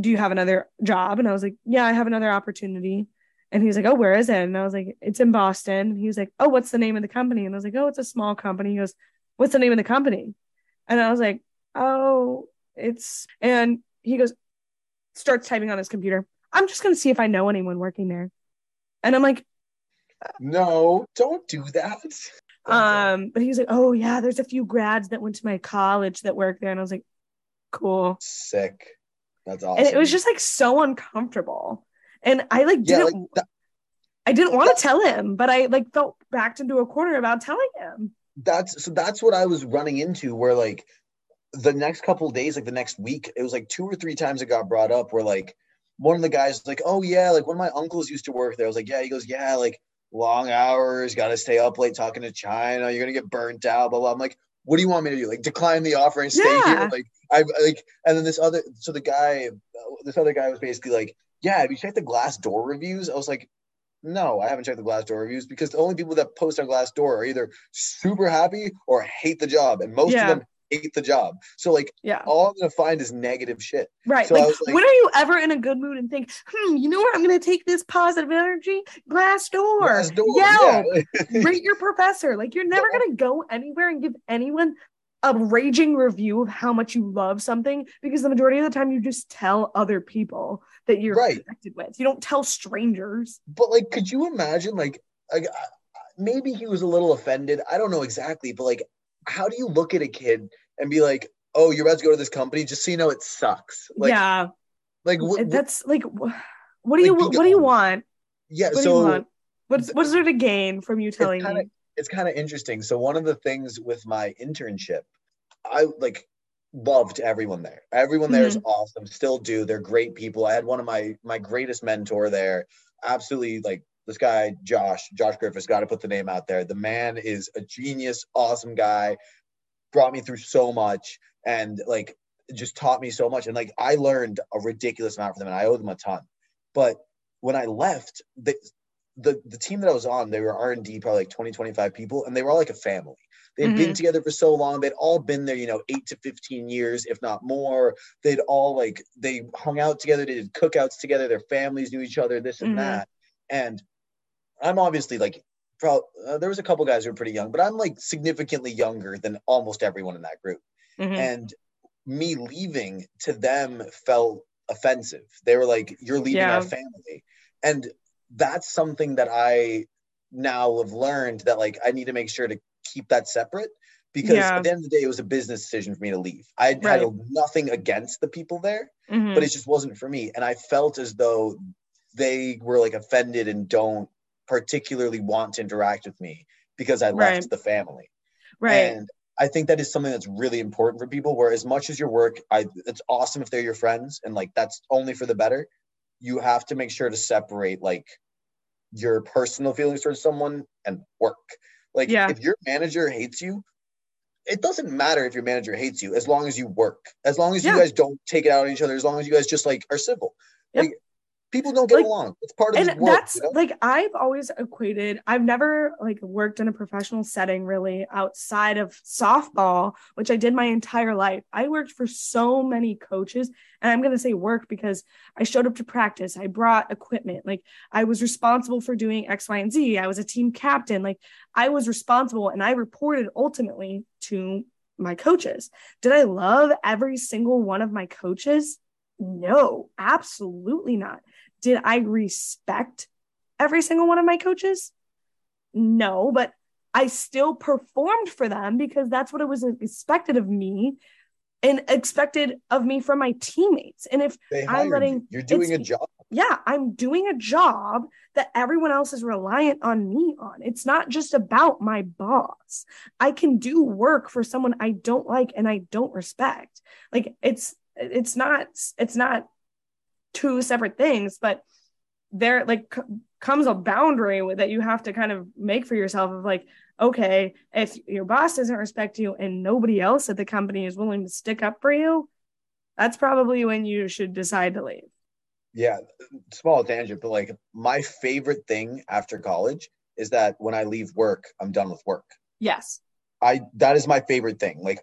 Do you have another job? And I was like, yeah, I have another opportunity. And he's like, oh, where is it? And I was like, it's in Boston. And he was like, oh, what's the name of the company? And I was like, oh, it's a small company. He goes, what's the name of the company? And I was like, oh, it's, and he goes, starts typing on his computer. I'm just going to see if I know anyone working there. And I'm like, no, don't do that. um, but he's like, oh, yeah, there's a few grads that went to my college that work there. And I was like, cool. sick. That's awesome. And it was just like so uncomfortable. And I like yeah, didn't, like that, I didn't want to tell him, but I like felt backed into a corner about telling him. that's so that's what I was running into where like the next couple of days, like the next week, it was like two or three times it got brought up where like one of the guys was like, "Oh yeah, like one of my uncles used to work there." I was like, "Yeah." He goes, "Yeah, like long hours, got to stay up late talking to China. You're gonna get burnt out." Blah blah. I'm like, "What do you want me to do? Like decline the offer and stay Yeah. here?" Like I like, and then this other, so the guy, this other guy was basically like, "Yeah, have you checked the Glassdoor reviews?" I was like. No, I haven't checked the Glassdoor reviews because the only people that post on Glassdoor are either super happy or hate the job, and most Yeah. of them hate the job. So like, Yeah. all I'm gonna find is negative shit. Right. So like, like- when are you ever in a good mood and think, hmm, you know what? I'm to take this positive energy? Glass door. Glassdoor, Yelp. yeah. <laughs> Rate your professor. Like, you're never to go anywhere and give anyone a raging review of how much you love something because the majority of the time you just tell other people that you're Right. connected with. You don't tell strangers. but like, could you imagine? Like, like maybe he was a little offended. I don't know exactly, but like, how do you look at a kid and be like, "Oh, you're about to go to this company, just so you know it sucks." Like, yeah. like what, what- That's like, what do you, Like, what do you want? yeah. What do you So want? What's, what is there to gain from you telling kinda- me? it's kind of interesting. So one of the things with my internship, I like loved everyone there. Everyone there is mm-hmm. awesome. Still do. They're great people. I had one of my my greatest mentor there. Absolutely like this guy Josh, Josh Griffiths, got to put the name out there. The man is a genius, awesome guy. Brought me through so much and like just taught me so much and like I learned a ridiculous amount from them and I owe them a ton. But when I left, the the, the team that I was on, they were R&D probably like 20, 25 people, and they were all like a family. They had been together for so long. They'd all been there, you know, eight to 15 years, if not more. They'd all like, they hung out together, they did cookouts together, their families knew each other, this and Mhm. that. And I'm obviously like, pro- uh, there was a couple guys who were pretty young, but I'm like significantly younger than almost everyone in that group Mhm. and me leaving to them felt offensive. They were like, "You're leaving Yeah. our family," and that's something that I now have learned that like I need to make sure to keep that separate because Yeah. at the end of the day, it was a business decision for me to leave. I had Right. nothing against the people there, Mhm. but it just wasn't for me, and I felt as though they were like offended and don't particularly want to interact with me because I left Right. the family. right. And I think that is something that's really important for people. Where as much as your work, I it's awesome if they're your friends and like that's only for the better. You have to make sure to separate like your personal feelings towards someone and work. Like Yeah. if your manager hates you, it doesn't matter if your manager hates you as long as you work. As long as Yeah. you guys don't take it out on each other, as long as you guys just like are civil. Yep. Like people don't get Like- along. It's part of and work. that's you know? like i've always equated i've never like worked in a professional setting really outside of softball which i did my entire life i worked for so many coaches and i'm going to say work because i showed up to practice i brought equipment like i was responsible for doing x y and z i was a team captain like i was responsible and i reported ultimately to my coaches did i love every single one of my coaches no absolutely not did I respect every single one of my coaches? No, but I still performed for them because that's what it was expected of me and expected of me from my teammates. And if, I'm hired you. letting- You're doing a job. yeah, I'm doing a job that everyone else is reliant on me on, it's not just about my boss. I can do work for someone I don't like and I don't respect. Like it's, it's not, it's not two separate things, but there like c- comes a boundary with, that you have to kind of make for yourself of like, okay, if your boss doesn't respect you and nobody else at the company is willing to stick up for you, that's probably when you should decide to leave. Yeah, small tangent, but like my favorite thing after college is that when I leave work, I'm done with work. Yes. I that is my favorite thing. Like,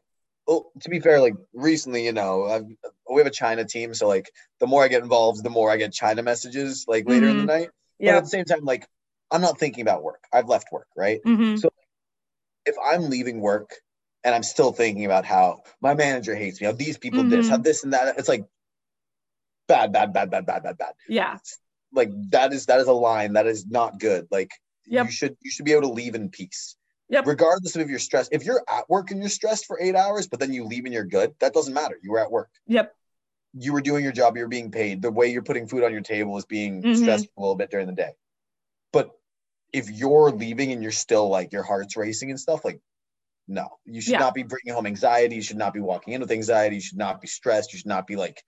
oh, to be fair, like recently, you know, I've, we have a China team, so like the more I get involved, the more I get China messages like later in the night. But Yeah. at the same time, like I'm not thinking about work. I've left work, right? Mhm. If I'm leaving work and I'm still thinking about how my manager hates me, how these people this, Mhm. how this and that, it's like bad, bad, bad, bad, bad, bad, bad. Yeah. like that is that is a line that is not good like Yep. you should you should be able to leave in peace Yep. regardless of if you're stressed if you're at work and you're stressed for eight hours but then you leave and you're good that doesn't matter. You were at work. Yep. you were doing your job. You're being paid. The way you're putting food on your table is being Mhm. stressed a little bit during the day. But if you're leaving and you're still like your heart's racing and stuff like no. You should Yeah. not be bringing home anxiety. You should not be walking in with anxiety. You should not be stressed. You should not be like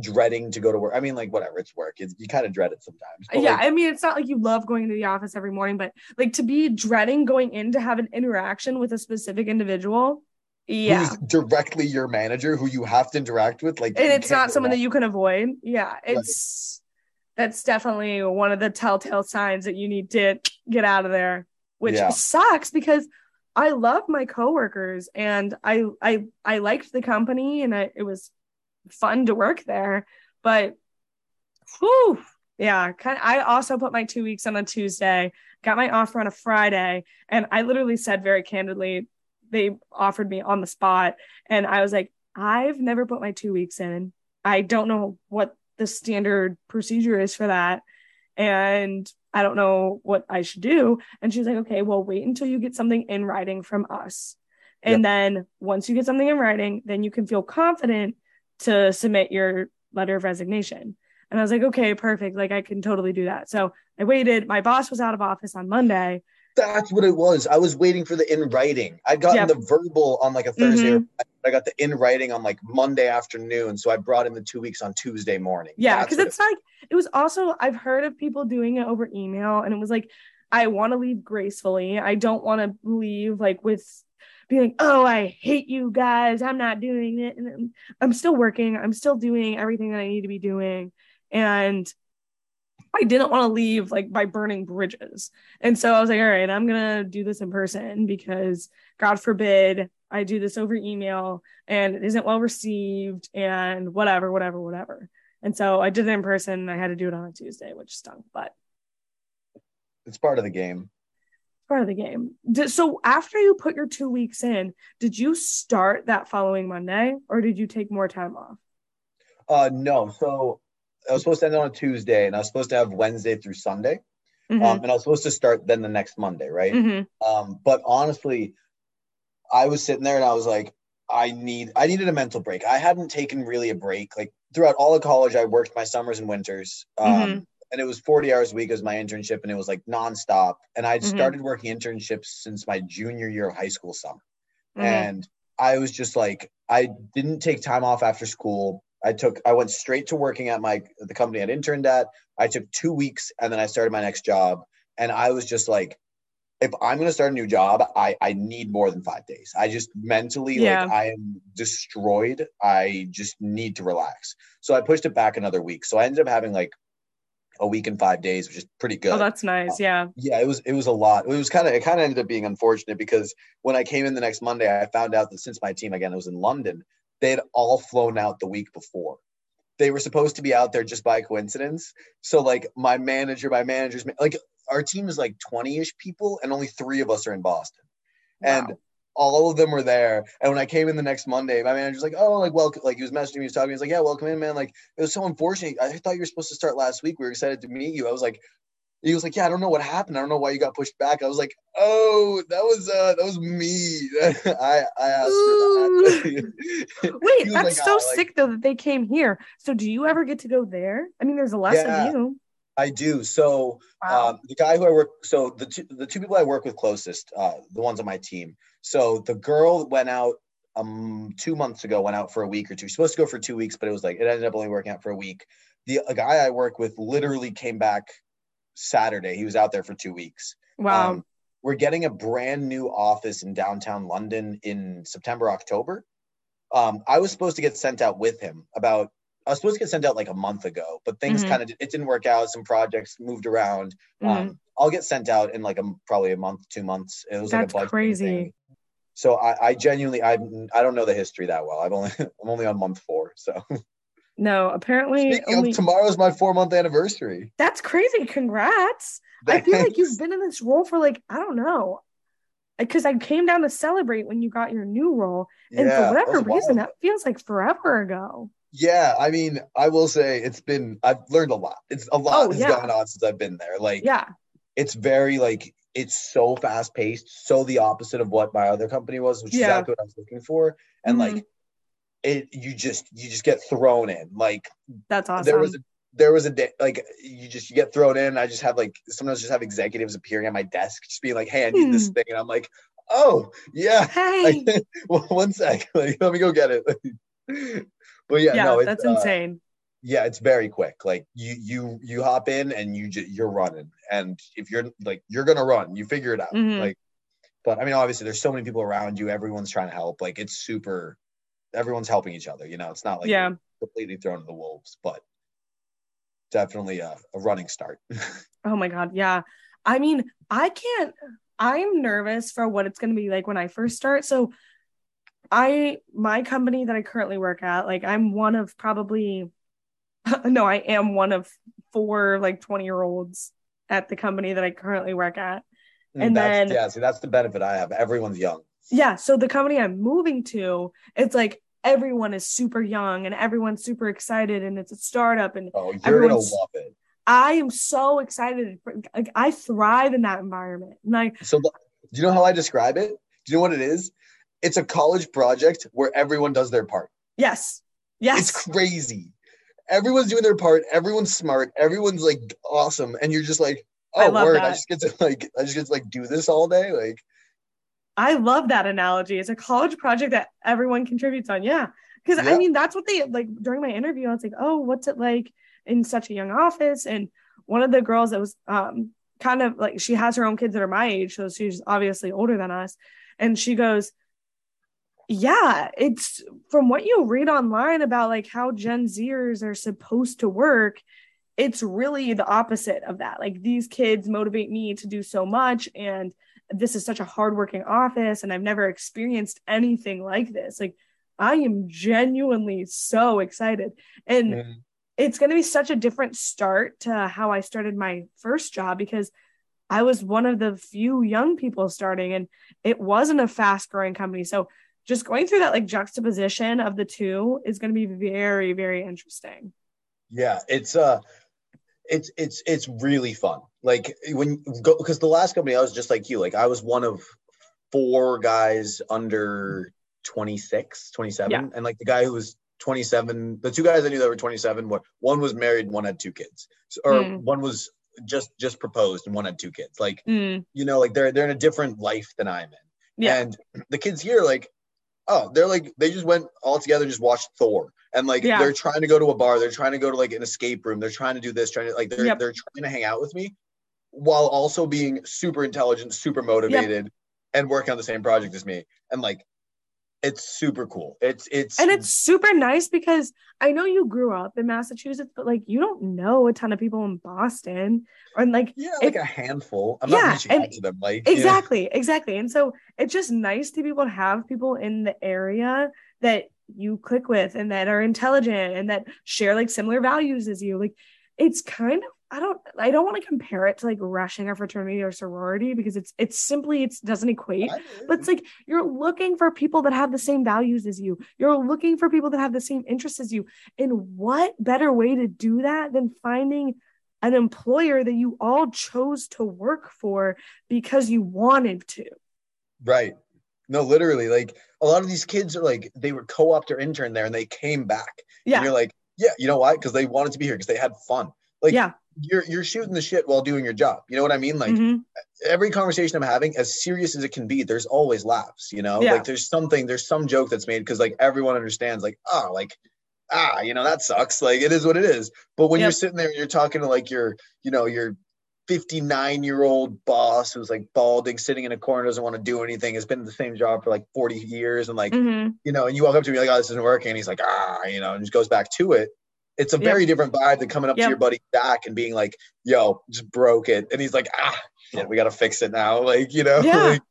dreading to go to work. I mean, like whatever, it's work. It's, you kind of dread it sometimes. But, yeah, like, I mean, it's not like you love going to the office every morning, but like to be dreading going in to have an interaction with a specific individual. Yeah. who's directly your manager, who you have to interact with, like, and it's can't someone that you can avoid. Yeah, it's that's definitely one of the telltale signs that you need to get out of there, which Yeah. sucks because I love my coworkers and I I I liked the company and I, it was fun to work there, but whew, yeah, kind of, I also put my two weeks on a Tuesday, got my offer on a Friday, and I literally said very candidly, they offered me on the spot, and I was like, I've never put my two weeks in. I don't know what the standard procedure is for that. And I don't know what I should do. And she's like, okay, well, wait until you get something in writing from us. And then once you get something in writing, then you can feel confident to submit your letter of resignation. And I was like, okay, perfect. Like I can totally do that. So I waited. My boss was out of office on Monday. That's what it was. I was waiting for the in writing. I'd gotten Yep. the verbal on like a Thursday. Mhm. or I got the in writing on like Monday afternoon. So I brought in the two weeks on Tuesday morning. Yeah, That's because what it's like it was also I've heard of people doing it over email, and it was like I want to leave gracefully. I don't want to leave like with being oh, I hate you guys. I'm not doing it, and I'm, I'm still working. I'm still doing everything that I need to be doing, and I didn't want to leave like by burning bridges. And so I was like, all right, I'm gonna do this in person because God forbid I do this over email and it isn't well received and whatever, whatever, whatever. And so I did it in person. I had to do it on a Tuesday, which stunk, but it's part of the game. Part of the game. Did, so after you put your two weeks in, did you start that following Monday or did you take more time off? Uh no. So I was supposed to end on a Tuesday and I was supposed to have Wednesday through Sunday. Mhm, Um, and I was supposed to start then the next Monday, right? mhm, Um, but honestly, I was sitting there and I was like, I need I needed a mental break. I hadn't taken really a break. Like throughout all of college, I worked my summers and winters. Um, Mhm. And it was 40 hours a week as my internship, and it was like nonstop. And I'd Mhm. started working internships since my junior year of high school summer. mhm. And I was just like, I didn't take time off after school. I took I went straight to working at my the company I'd interned at. I took two weeks and then I started my next job. And I was just like, if I'm gonna start a new job, I I need more than five days. I just mentally Yeah. like I am destroyed. I just need to relax. So I pushed it back another week. So I ended up having like a week and five days, which is pretty oh, good Oh, that's nice. Uh, yeah. yeah it was it was a lot it was kind of it kind of ended up being unfortunate because when i came in the next monday i found out that since my team again was in london they had all flown out the week before they were supposed to be out there just by coincidence so like my manager my managers like our team is like 20ish people and only three of us are in boston and Wow. All of them were there. And when I came in the next Monday, my manager's like, "Oh, like welcome." Like he was messaging me, he was talking. He's like, "Yeah, welcome in, man." Like it was so unfortunate. I thought you were supposed to start last week. We were excited to meet you. I was like, he was like, "Yeah, I don't know what happened. I don't know why you got pushed back." I was like, "Oh, that was uh, that was me. <laughs> I I asked for that." <laughs> Wait, that's like, so "Ah, like- sick though that they came here. So do you ever get to go there? I mean, there's less Yeah. of you. I do. So Wow. um, the guy who I work, so the two, the two people I work with closest, uh, the ones on my team. So the girl went out um two months ago, went out for a week or two. She's supposed to go for two weeks, but it was like it ended up only working out for a week. The a guy I work with literally came back Saturday. He was out there for two weeks. wow. Um, we're getting a brand new office in downtown London in September, October. Um, I was supposed to get sent out with him about. I was supposed to get sent out like a month ago, but things Mhm. kind of it didn't work out. Some projects moved around. Mhm. Um, I'll get sent out in like a probably a month, two months. It was That's like a crazy. thing. So I, I genuinely I I don't know the history that well. I've only <laughs> I'm only on month four. So no, apparently only of tomorrow's my four month anniversary. that's crazy. Congrats. I feel like you've been in this role for like, I don't know. Because I came down to celebrate when you got your new role. And Yeah, for whatever was a while reason, ago. that feels like forever ago. Yeah, I mean, I will say it's been I've learned a lot. It's a lot Oh, has yeah. gone on since I've been there. Like Yeah. it's very like it's so fast paced, so the opposite of what my other company was, which is exactly what I was looking for. And Mhm. like it you just you just get thrown in. Like That's awesome. there was a there was a day like you just you get thrown in. I just have like sometimes just have executives appearing at my desk just being like, Hey, I need this Hmm. thing. And I'm like, Oh yeah. <laughs> hey. well, <laughs> one sec. Like, let me go get it. <laughs> but yeah, yeah, no, it's, that's uh, insane. yeah, it's very quick. Like you you you hop in and you just you're running, and if you're like you're gonna run, you figure it out. Mhm. Like, but I mean, obviously, there's so many people around you. Everyone's trying to help. Like it's super. Everyone's helping each other. You know, it's not like Yeah. completely thrown to the wolves, but definitely a, a running start. <laughs> Oh my God. Yeah. I mean, I can't, I'm nervous for what it's going to be like when I first start. So, I, my company that I currently work at, like, I'm one of probably, <laughs> no, I am one of four, like, 20 year olds at the company that I currently work at. Mm, and that's, then- yeah, see, that's the benefit I have. Everyone's young. Yeah. So, the company I'm moving to, it's like everyone is super young and everyone's super excited and it's a startup and Oh, you're gonna love it. I am so excited. Like, I thrive in that environment. And I, So, do you know how I describe it? Do you know what it is? It's a college project where everyone does their part. yes, yes. It's crazy. Everyone's doing their part. Everyone's smart. Everyone's like awesome, and you're just like, oh, love word! I just get to like, I just get to like do this all day. Like, I love that analogy. It's a college project that everyone contributes on. Yeah. Because I mean, that's what they like during my interview. I was like, oh, what's it like in such a young office? And one of the girls that was um, kind of like, she has her own kids that are my age. So she's obviously older than us. And she goes, yeah, it's from what you read online about like how Gen Zers are supposed to work. It's really the opposite of that. Like these kids motivate me to do so much. And this is such a hardworking office and I've never experienced anything like this. Like I am genuinely so excited. And Mhm. it's going to be such a different start to how I started my first job because I was one of the few young people starting and it wasn't a fast growing company. So just going through that like juxtaposition of the two is going to be very, very interesting. yeah, it's uh, it's it's it's really fun. Like when go because the last company I was just like you. Like I was one of four guys under 26, 27, Yeah. and like the guy who was 27, the two guys I knew that were 27, were one was married, one had two kids, So- or Hmm. one was just just proposed and one had two kids. Like Mm, you know, like they're they're in a different life than I'm in. yeah. And the kids here, like, oh, they're like they just went all together, just watched Thor, and like Yeah. they're trying to go to a bar, they're trying to go to like an escape room, they're trying to do this, trying to like they're Yep. they're trying to hang out with me, while also being super intelligent, super motivated, and working on the same project as me, and like it's super cool. It's it's and it's super nice because I know you grew up in Massachusetts, but like you don't know a ton of people in Boston. And like yeah, it- like a handful. I'm Yeah, not reaching and- out to them, like you know. exactly exactly and so it's just nice to be able to have people in the area that you click with and that are intelligent and that share like similar values as you like it's kind of i don't i don't want to compare it to like rushing a fraternity or sorority because it's it's simply it doesn't equate but it's like you're looking for people that have the same values as you you're looking for people that have the same interests as you and what better way to do that than finding an employer that you all chose to work for because you wanted to Right. No, literally, like a lot of these kids are like they were co-opt or intern there and they came back. Yeah. And you're like, yeah, you know why? Because they wanted to be here because they had fun. Like yeah you're you're shooting the shit while doing your job. You know what I mean? Like Mhm. every conversation I'm having, as serious as it can be, there's always laughs, you know? Yeah. Like there's something, there's some joke that's made because like everyone understands, like, oh, like, ah, you know, that sucks. Like it is what it is. But when you're sitting there and you're talking to like your, you know, your 59 year old boss who's like balding, sitting in a corner, doesn't want to do anything, has been in the same job for like 40 years, and like, Mhm. you know, and you walk up to me like, oh, this isn't working. And he's like, ah, you know, and just goes back to it. It's a Yep. very different vibe than coming up Yep. to your buddy Dak and being like, yo, just broke it. And he's like, ah, shit, we got to fix it now. <laughs> Like, you know, Yeah. like,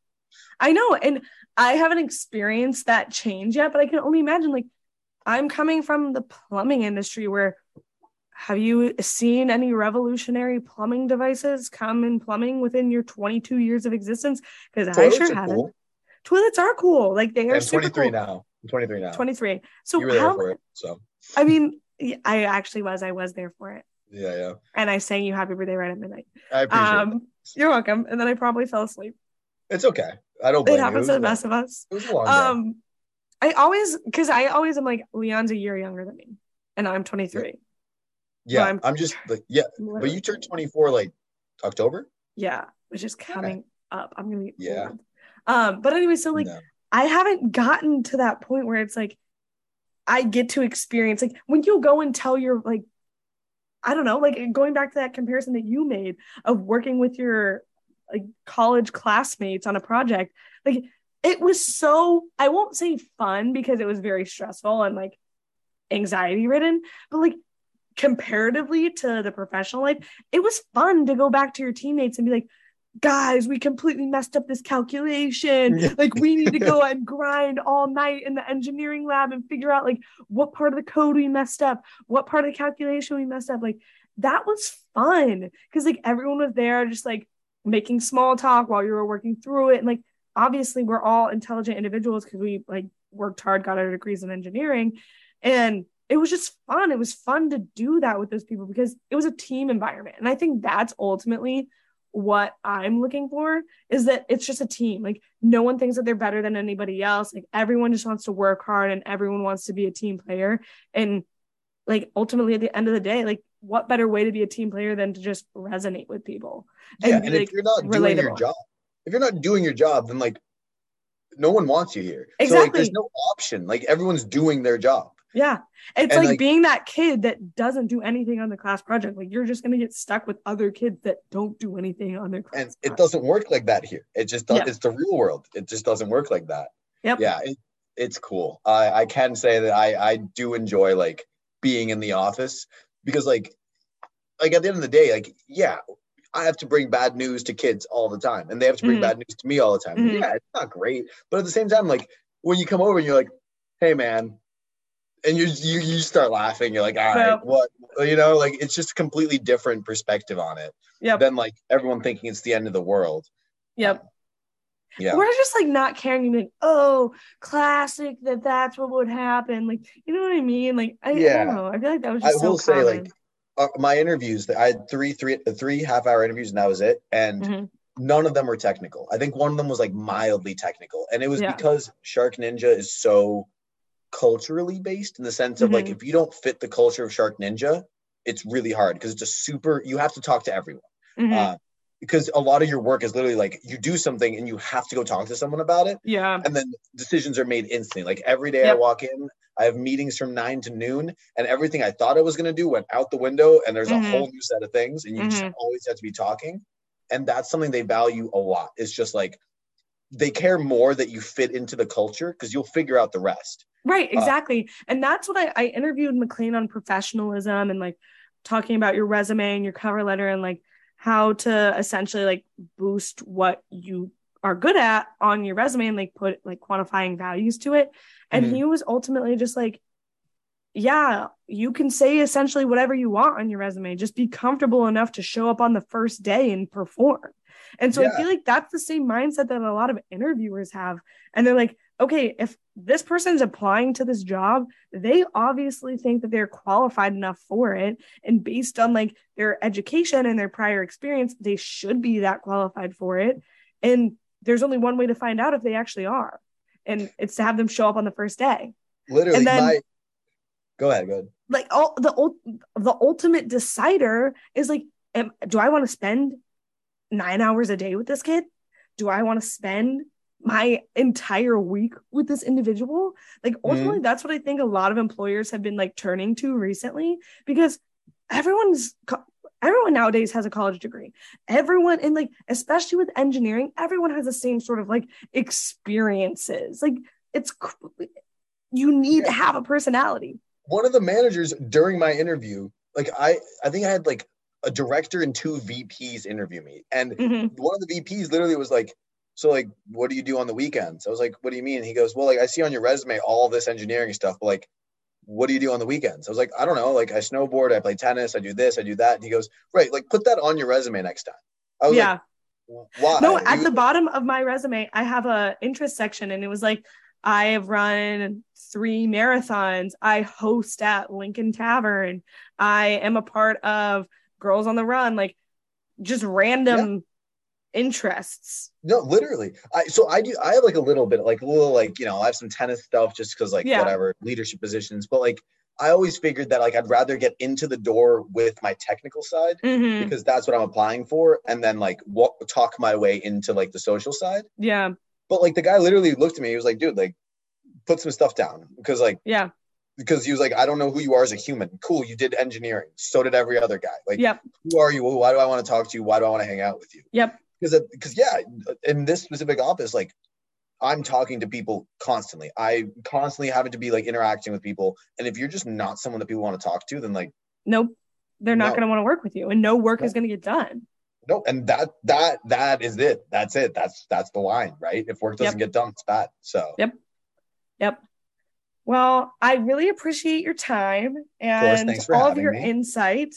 i know and i haven't experienced that change yet but i can only imagine like i'm coming from the plumbing industry where have you seen any revolutionary plumbing devices come in plumbing within your 22 years of existence because i sure haven't cool. toilets are cool like they are I'm super 23 cool now. I'm 23 now. 23 so you were there how for it. So, I mean, yeah, I actually was. I was there for it. yeah, yeah. And I sang you happy birthday right at midnight. I appreciate it. Um, you're welcome. And then I probably fell asleep. It's okay. I don't blame It happens was to the best of us. It was a long day. Um, I always, because I always am like, Leon's a year younger than me. And I'm 23. yeah, I'm- I'm, just <laughs> like, yeah, but you turned 24 like October? Yeah, which is coming up. I'm going to be Yeah. old. Um, but anyway, so like, No. I haven't gotten to that point where it's like, I get to experience like when you go and tell your like I don't know, like going back to that comparison that you made of working with your like college classmates on a project, like it was so I won't say fun because it was very stressful and like anxiety ridden, but like comparatively to the professional life, it was fun to go back to your teammates and be like, guys, we completely messed up this calculation. like we need to go <laughs> and grind all night in the engineering lab and figure out like what part of the code we messed up, what part of the calculation we messed up. Like that was fun because like everyone was there just like making small talk while you were working through it. And like obviously we're all intelligent individuals because we like worked hard, got our degrees in engineering. And it was just fun. It was fun to do that with those people because it was a team environment. And I think that's ultimately what I'm looking for is that it's just a team. Like no one thinks that they're better than anybody else. Like everyone just wants to work hard and everyone wants to be a team player. And like ultimately at the end of the day, like what better way to be a team player than to just resonate with people? And yeah, and like, if you're not doing your job, if you're not doing your job, then like no one wants you here. Exactly. So like there's no option. Like everyone's doing their job. Yeah. It's like, like, being that kid that doesn't do anything on the class project. Like you're just going to get stuck with other kids that don't do anything on their class. And project. it doesn't work like that here. It just does, yeah. it's the real world. It just doesn't work like that. Yep. Yeah. It, it's cool. I, I can say that I, I do enjoy like being in the office because like, like at the end of the day, like, yeah, I have to bring bad news to kids all the time and they have to bring mm-hmm. bad news to me all the time. Mm-hmm. Yeah, it's not great. But at the same time, like when you come over and you're like, hey man, and you you you start laughing. You're like, all right, yep. what you know, like it's just a completely different perspective on it. Yeah. Than like everyone thinking it's the end of the world. Yep. Yeah. We're just like not caring. Like, oh, classic that that's what would happen. Like, you know what I mean? Like, I, yeah. I don't know. I feel like that was just I so will common. say, like, uh, my interviews that I had three, three, three half hour interviews, and that was it. And mm-hmm. none of them were technical. I think one of them was like mildly technical, and it was yeah. because SharkNinja is so culturally based in the sense of mm-hmm. like if you don't fit the culture of SharkNinja, it's really hard because it's a super. You have to talk to everyone. Mm-hmm. Uh, because a lot of your work is literally like you do something and you have to go talk to someone about it. Yeah. And then decisions are made instantly. Like every day yep. I walk in, I have meetings from nine to noon, and everything I thought I was going to do went out the window, and there's mm-hmm. a whole new set of things, and you mm-hmm. just always have to be talking. And that's something they value a lot. It's just like they care more that you fit into the culture because you'll figure out the rest. Right, uh, exactly. Uh, and that's what I, I interviewed McLean on professionalism and like talking about your resume and your cover letter and like how to essentially like boost what you are good at on your resume and like put like quantifying values to it. And mm-hmm. he was ultimately just like, yeah, you can say essentially whatever you want on your resume. Just be comfortable enough to show up on the first day and perform. And so yeah. I feel like that's the same mindset that a lot of interviewers have. And they're like, okay, if this person's applying to this job, they obviously think that they're qualified enough for it. And based on like their education and their prior experience, they should be that qualified for it. And there's only one way to find out if they actually are. And it's to have them show up on the first day. Literally, and then, my... go ahead, go ahead. Like all the the ultimate decider is like, am, do I want to spend nine hours a day with this kid? Do I want to spend my entire week with this individual? Like ultimately mm-hmm. that's what I think a lot of employers have been like turning to recently because everyone's everyone nowadays has a college degree. Everyone and like especially with engineering, everyone has the same sort of like experiences. Like it's you need to have a personality. One of the managers during my interview, like I I think I had like a director and two VPs interview me. And mm-hmm. one of the VPs literally was like, so like, what do you do on the weekends? I was like, what do you mean? He goes, well, like I see on your resume all this engineering stuff, but like, what do you do on the weekends? I was like, I don't know. Like I snowboard, I play tennis, I do this, I do that. And he goes, right, like put that on your resume next time. I was yeah. like, why? No, at the bottom of my resume, I have a interest section and it was like, I have run three marathons. I host at Lincoln Tavern. I am a part of Girls on the Run, like just random interests. No, literally. I so I do I have like a little bit like a little like, you know, I have some tennis stuff just because like yeah. whatever leadership positions, but like I always figured that like I'd rather get into the door with my technical side mm-hmm. because that's what I'm applying for, and then like walk, talk my way into like the social side. Yeah. But like the guy literally looked at me, he was like, "Dude, like, put some stuff down," because like, yeah, because he was like, I don't know who you are as a human. Cool, you did engineering. So did every other guy. Like, Yep. who are you? Why do I want to talk to you? Why do I want to hang out with you? Yep. Because because yeah, in this specific office, like I'm talking to people constantly. I constantly having to be like interacting with people. And if you're just not someone that people want to talk to, then like Nope. They're not No. going to want to work with you and no work No. is going to get done. no. And that that that is it. That's it. That's that's the line, right? If work doesn't get done, it's bad. So Yep. Yep. Well, I really appreciate your time and thanks for all of your me. insight.